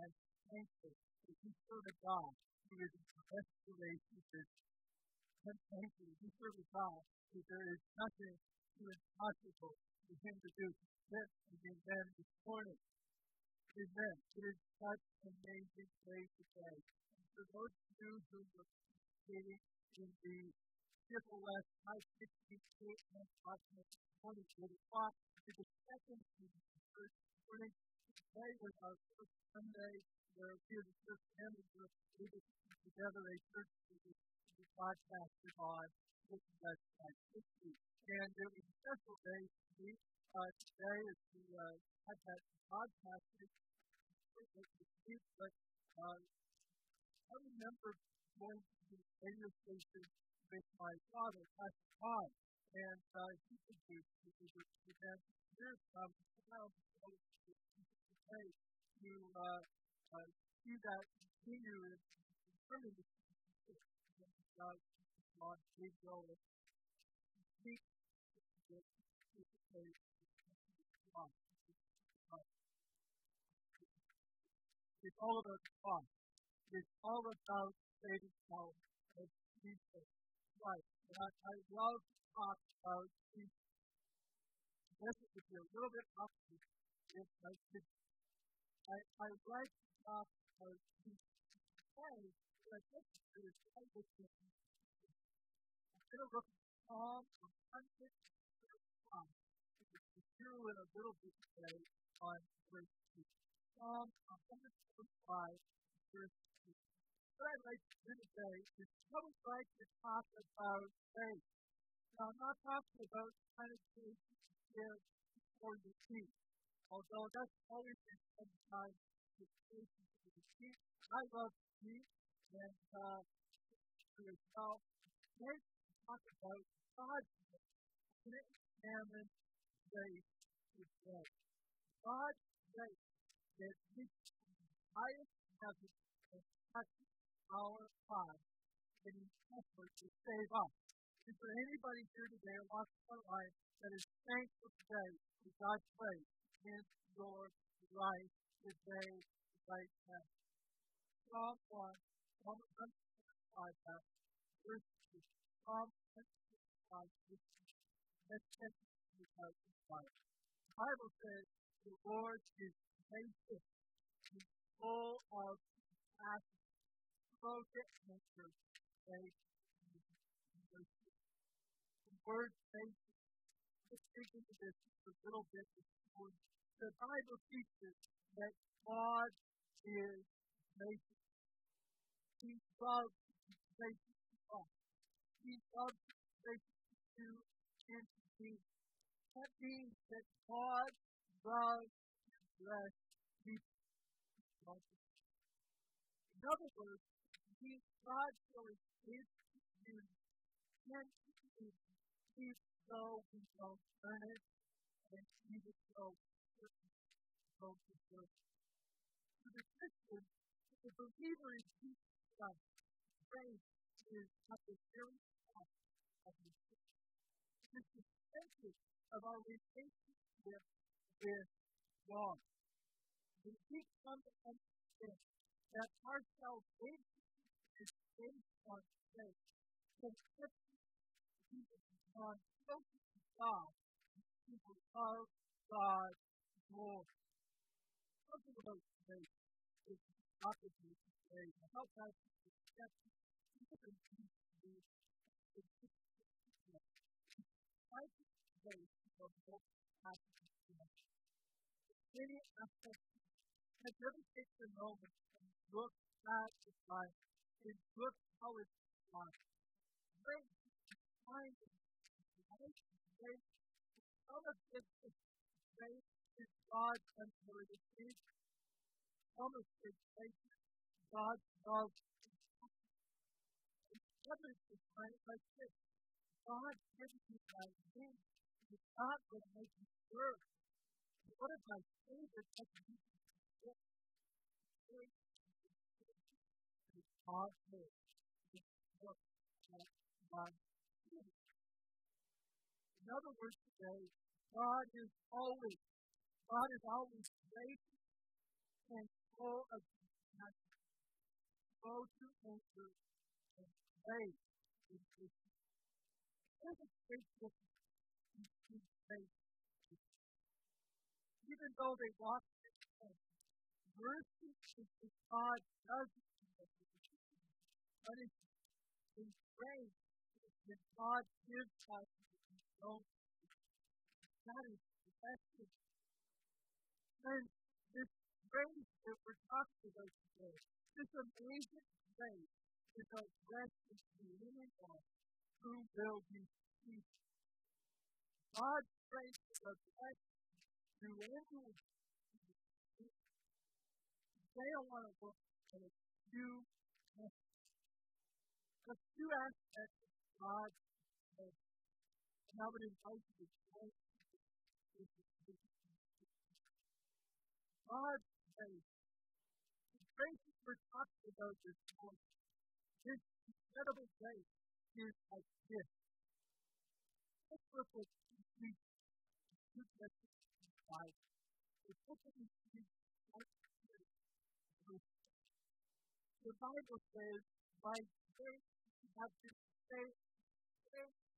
and thankful we serve a God who is in restoration. And that we serve a God that there is nothing too impossible for him to do. Is amen this morning. Amen. It is such an amazing day today. And for those of you who are participating in the Civil West 560 statement document 20 o'clock to the second first morning. Today was our first Sunday where we as a church family were able to put together a church to be broadcasted on this 560. And it was a special day for me uh, today as we uh, had that broadcasted. But uh, I remember going to the radio station with my father, Pastor Tom, and uh, he produced the event years um, around today to uh, uh, see that continue in confirming the radio and speak it's all about God. It's all about saving Jesus Christ. And I, I love to talk about Jesus. This would be a little bit opposite if I could. I, I like to Jesus today, but I think it is quite different. I'm going to look at Psalm 100 Psalm. It's through in a little bit today on verse 2. Psalm 125, verse 2. What I'd like to do today is I would like to talk about faith. Now, I'm not talking about kind of faith you give for your feet, although that's always been sometimes the faith for the feet. I love feet, and uh, as well. Today, talk about God's. And examine faith today. God's faith that reaches the highest heaven and touches our lives in an effort to save us. Is there anybody here today or watching online that is thankful today for God's grace in your life today, right now? Psalm 1, Psalm 105, verse 2. Psalm 105, verse 2. Let's take this out of the Bible says the Lord is gracious, He's full of compassion, slow to anger, faith, and mercy. The word faith, let's dig into this a little bit this morning. The Bible teaches that God is gracious. He loves be gracious us. He loves be gracious to and to me. That means that God loves to bless people. In other words, he, God shows his community and community even though we don't earn it and even though we don't deserve it. For the Christian, the believer in Jesus Christ, grace is at the very top of the Christian. It is the center of our relationship with God. When we come to that our salvation is based on faith, then Christians, people become closer to God, people love. Something about faith is opposite to faith. And help us to accept different things to. I think faith is more passionate Many aspects have never taken a moment and look at life and look how it's life. Great find life great. Some of is great is God's unworthiness. Some of it is great God's love. And is kind like this. God gives you my name. It's not going to make you work. One of my favorite techniques is God knows what God is. In other words, today, God is always, God is always gracious and full of how to enter and pray in. There's a great difference between faith Even though they walk in faith, mercy is that God doesn't punishment. In grace that God gives us That is the essence. And this grace that we're talking about today, this amazing grace is a blessing to anyone who will be saved. God's grace is a blessing to anyone. They don't want to look at a few the two aspects of God's. And I would invite you God's grace. The grace that we're talking about this morning, His incredible grace is a gift. Let's look at these two texts in the Bible. Let's look at two The Bible says, by grace you have been saved.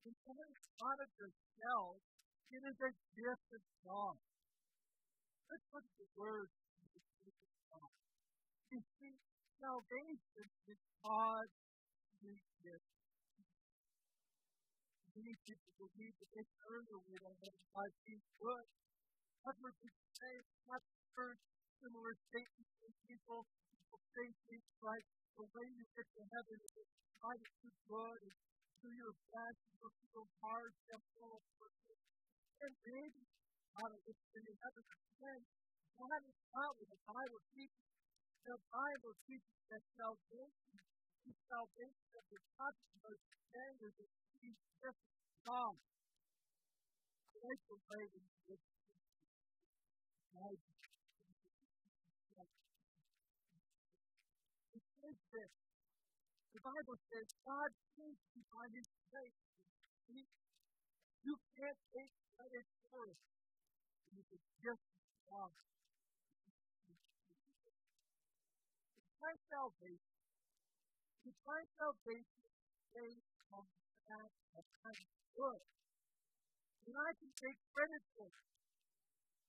Somebody out of yourself, it is a gift of God. Let's look at the word You see, salvation is God's gift. Many people believe that they earn their way to by being good. I've heard say, heard similar statements from people. People say things like, the way you get to heaven is to good and do your best and work so hard, step full of purpose. And maybe out of this in heaven, then that is not what the Bible teaches. The Bible teaches that salvation, the salvation of the today is a key different God. I like the way that you It says this. The Bible says God sees you by His grace. You can't take credit for it. A gift of God my salvation, to find salvation based on the fact that I'm good. And I can take credit for it.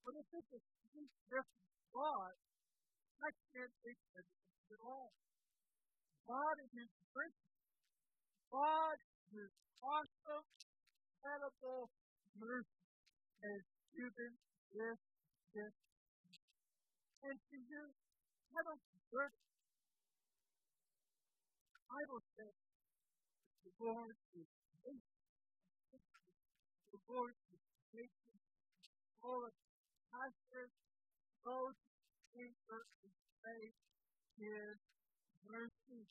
But if it's a sweet gift from God, I can't take credit for it at all. God in His mercy, God His awesome, incredible mercy has given this gift. And to you, I don't deserve it. Bible says the Lord is faithful. The Lord is faithful. Full of pastor, those who enter in faith His mercy.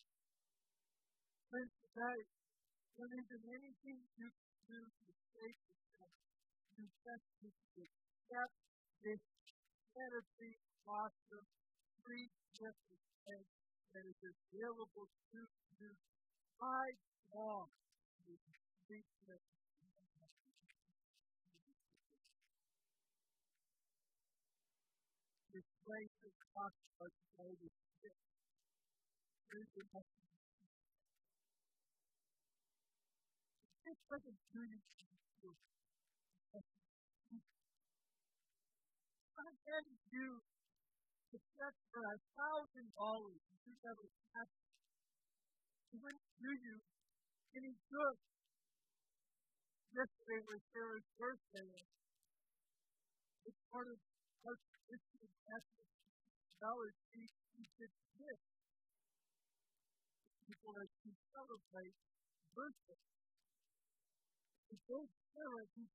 Friends, today, there isn't anything you can do to save yourself. You just need to accept this incredibly awesome free gift of faith that is available to you lifelong. This place about today is this. Doesn't do you I can do to check for a thousand dollars if you never have wouldn't do you any good. Yesterday was Sarah's birthday. It's part of our tradition Catholic knowledge. She, she did this. People as she celebrate birthday. Told Sarah he,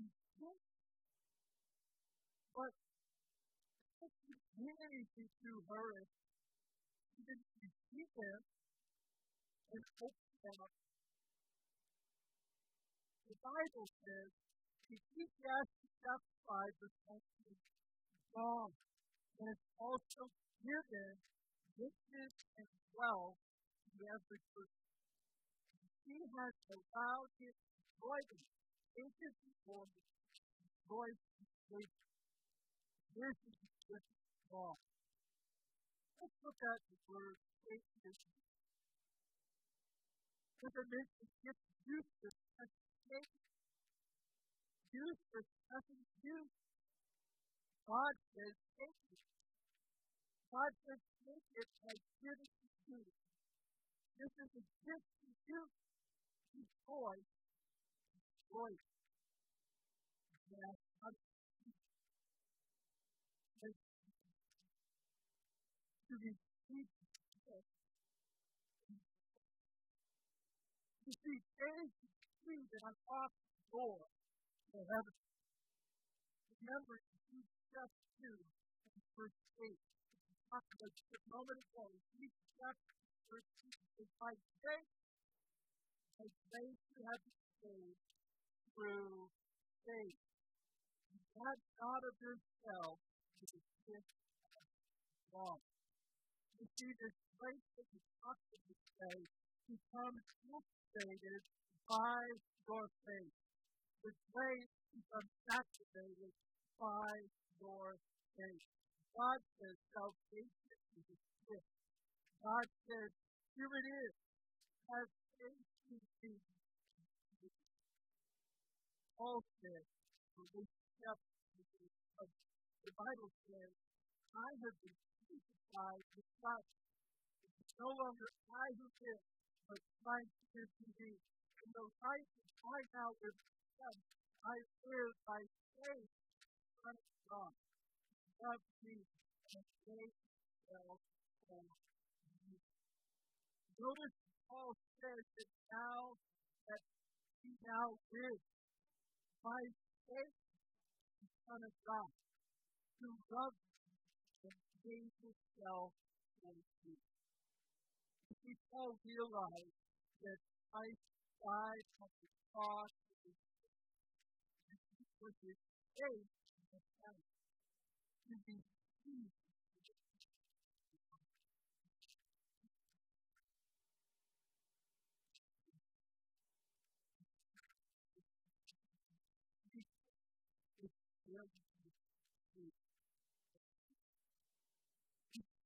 he did. But mean anything to her and she didn't receive them and them up. The Bible says Ecclesiastes chapter 5 verse 19 God has also given riches and wealth to person. He has allowed his voice employment, ancient before his employed This is the God. Let's look at the word atheism. As I mentioned, it's useless as faith. Useless nothing use. God says take it. God says take it, give it to you. This is a gift to you. Destroy. Destroy. Yes, to receive You see, faith is true that unlocks the door to heaven. Remember, you just two in verse 8. We talked about a moment ago. You just 8 is by faith, by faith you have been saved through faith. That not of yourself is a gift of God to see this place that talked about today becomes cultivated by your faith. This place becomes activated by your faith. God says salvation is a gift. God says, here it is. In me. Paul said, the Bible says, I have been crucified with Christ. It's no longer I who live, but Christ lives in me. And the life that I now live in I live by faith in Son God. Love me and faith me. Notice Paul says that now that he now lives by faith the Son of God, who loves gave himself for you. We all realize that Christ died on the cross and he was his faith in the heaven to be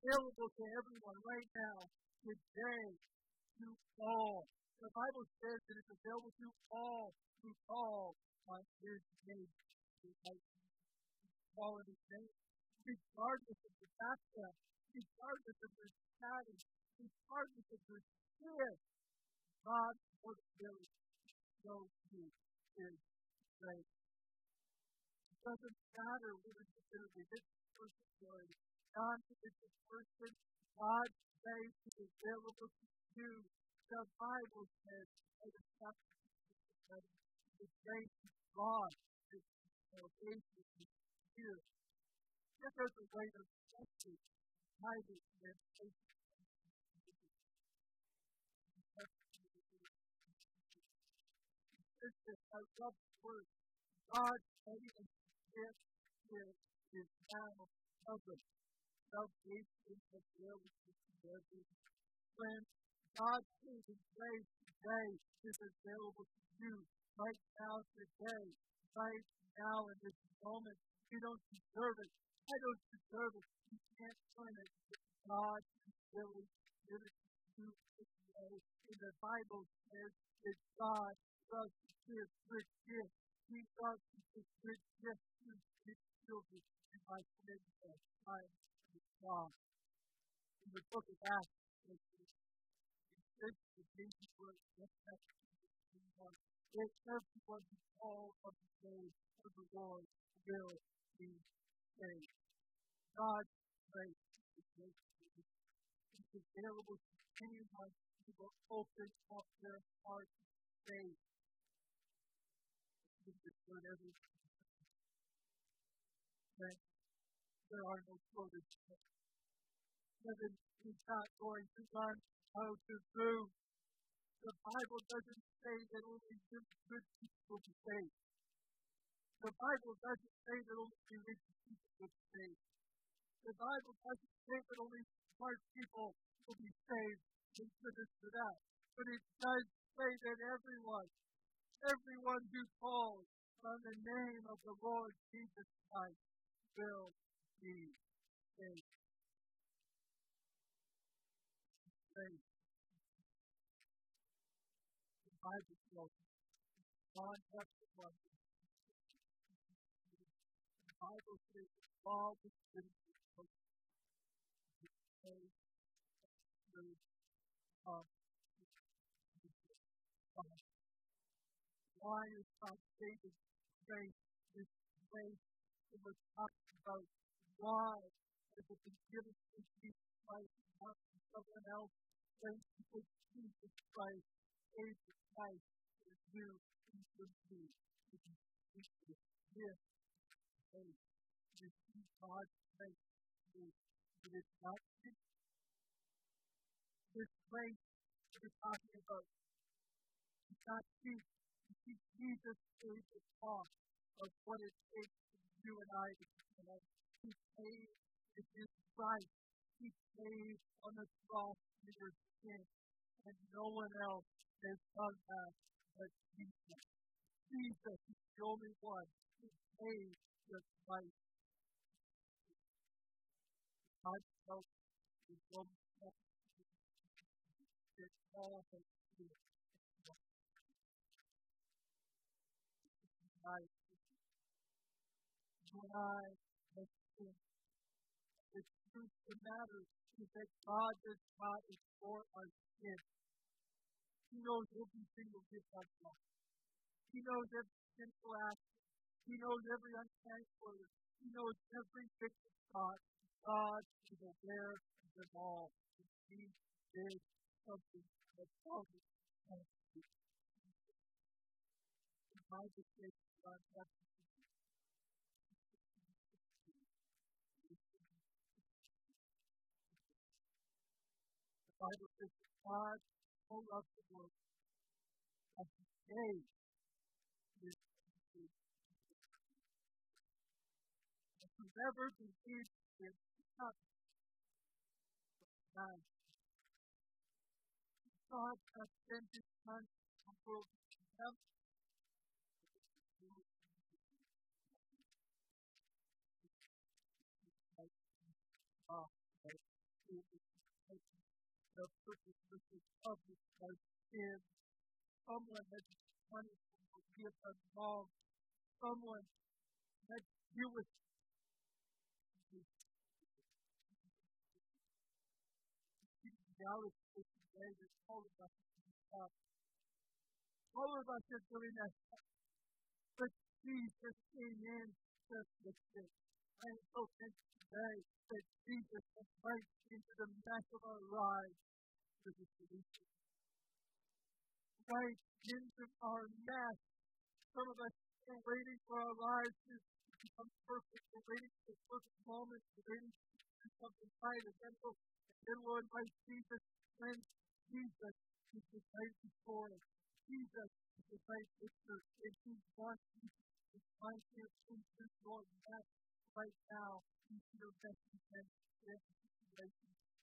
available to everyone right now, today, to all. The Bible says that it's available to all who call on His name. Call on His regardless of the background, regardless of their status, regardless of their sin. God wants to know who is great. It doesn't matter whether you're considered religious person or God is the person. God's grace is available to you. The Bible says, the chapter the grace of God is salvation is here. This is a way of justice, private meditation. I love the word. God's saving gift is, now covered salvation of every When God's saving grace today is available to you right now today, right now in this moment. You don't deserve it. I don't deserve it. You can't earn it. God is really give it to you today. And the Bible says that God loves to give good gifts. He loves to give good gifts to his children. And my friends, I God. In the book of Acts, it says that Jesus was on the name of the Lord will be saved. God's grace is available to anyone who will open up their heart to faith. There are no shortages heaven is not going to run out of room. The Bible doesn't say that only good, people will be saved. The Bible doesn't say that only religious people will be saved. The Bible doesn't say that only smart people will be saved for this that. But it does say that everyone, everyone who calls on the name of the Lord Jesus Christ will saved. faith. The Bible tells us, John chapter 1, the Bible says that all the citizens of the faith through um, why is God saving grace this grace that we're talking about? Why has it been given to Jesus Christ not to someone else? When because Jesus Christ the Christ for you for me. It is this gift faith. Receive God's grace. It is not this grace that we're talking about. It's not cheap. See, Jesus paid the cost of what it takes for you and I to be saved. He paid his right. He paid on the cross for your sin. And no one else has done that but Jesus. Jesus is the only one who paid the price. God felt the woman that all fear. I, you truth of the matter is that God does not ignore our sin. He knows every single gift of God. He knows every sinful act. He knows every word. He knows every wicked thought. God is aware of them all. And he did something that causes us to The Bible says God chapter The Bible says that God so loved the world that he gave his And whoever believes in him God. God has sent his son to the world to them the purpose of this life is someone that is punished for what we have done wrong, someone that you with all of us All of us are doing that. But Jesus came in with this. I am so thankful today that Jesus has right into the mess of our lives with the solution. Right into our mess. Some of us are waiting for our lives to become perfect. We're waiting for the perfect moment. We're waiting for something right. And then we'll, then we'll invite Jesus. When Jesus is the right before us. Jesus is the right picture. And He wants you to find Him into your mess right now. Into your best. Situation.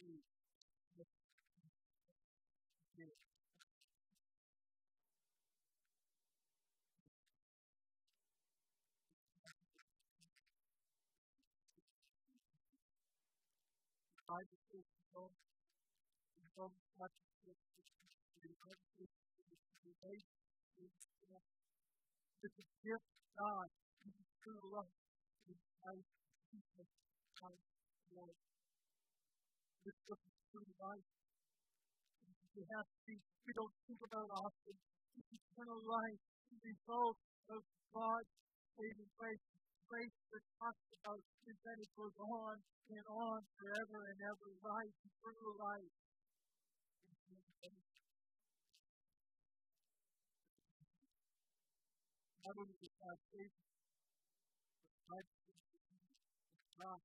you. Bible says in Romans, in Romans chapter 6, in Romans 6, it's a gift God, true love. This book is true life. We have to we don't think about often, eternal life, the result of God's saving grace grace that talks about is that it goes on and on forever and ever, life, eternal life. Not only does God save us, but God saves us. God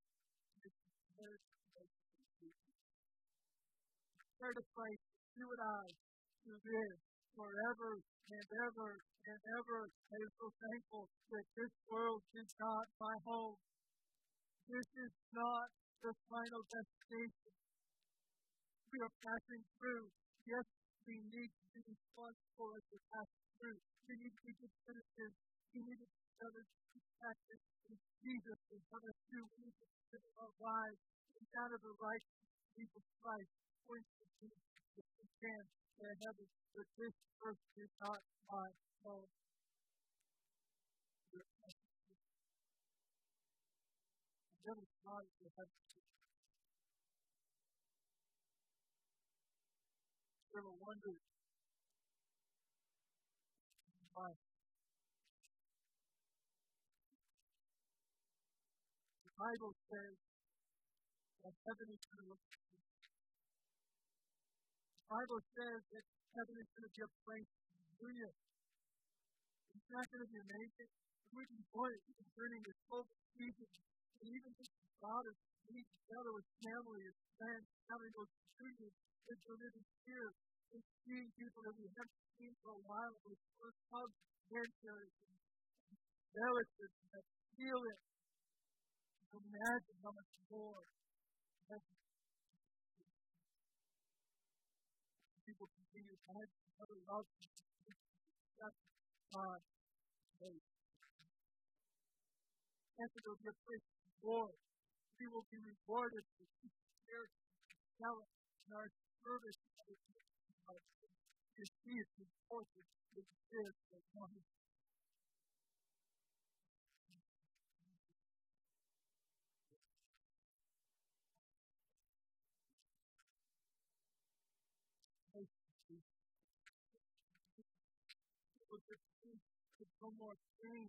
is prepared to make us place you and I to live forever and ever and ever. I am so thankful that this world is not my home. This is not the final destination. We are passing through. Yes, we need to be responsible as we pass through. We need to be citizens. We need to be others to practice in Jesus and us do. We need to live our lives in out of the righteousness of Jesus Christ. Point to Jesus to heaven. But this earth is not my never thought to have wondered why the Bible says that heaven is going to look Bible says that heaven is going to be a place of union. It's not going to be amazing. We can point concerning this whole season and even just the thought of being together with family and friends, having those as we're living here, and seeing people that we haven't seen for a while, with first hugs, grandparents, and relatives that feel it. You can imagine how much more people continue to find other love that's God. And be a place reward. We will be rewarded for spirit talent in our service to other people. You see it's important that it is that one no more pain,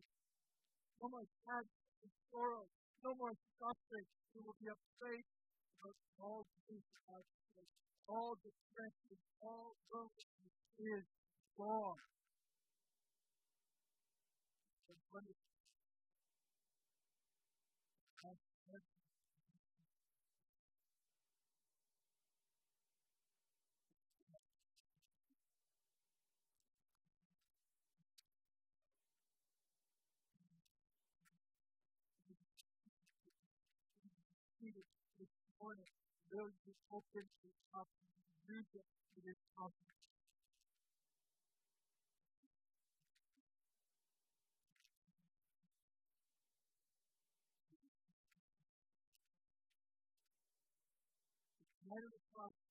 no more sadness and sorrow, no more suffering. We will be afraid of all out All depression, all loneliness is gone. And when it morning, those to top use it to this conference. Right of the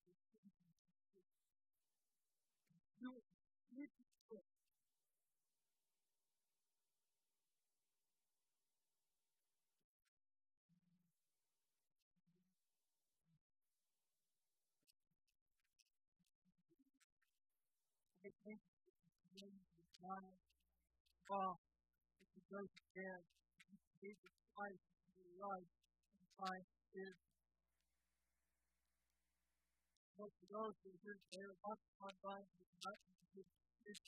think God, God, if you go to bed, Jesus Christ in your life, find is what for those who are there, once upon time, is not is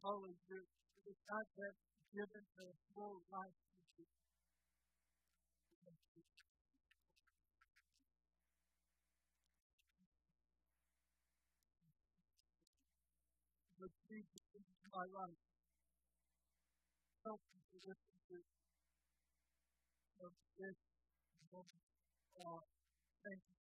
always good. It is not that given to full life into my life. Help me to listen to this thank you.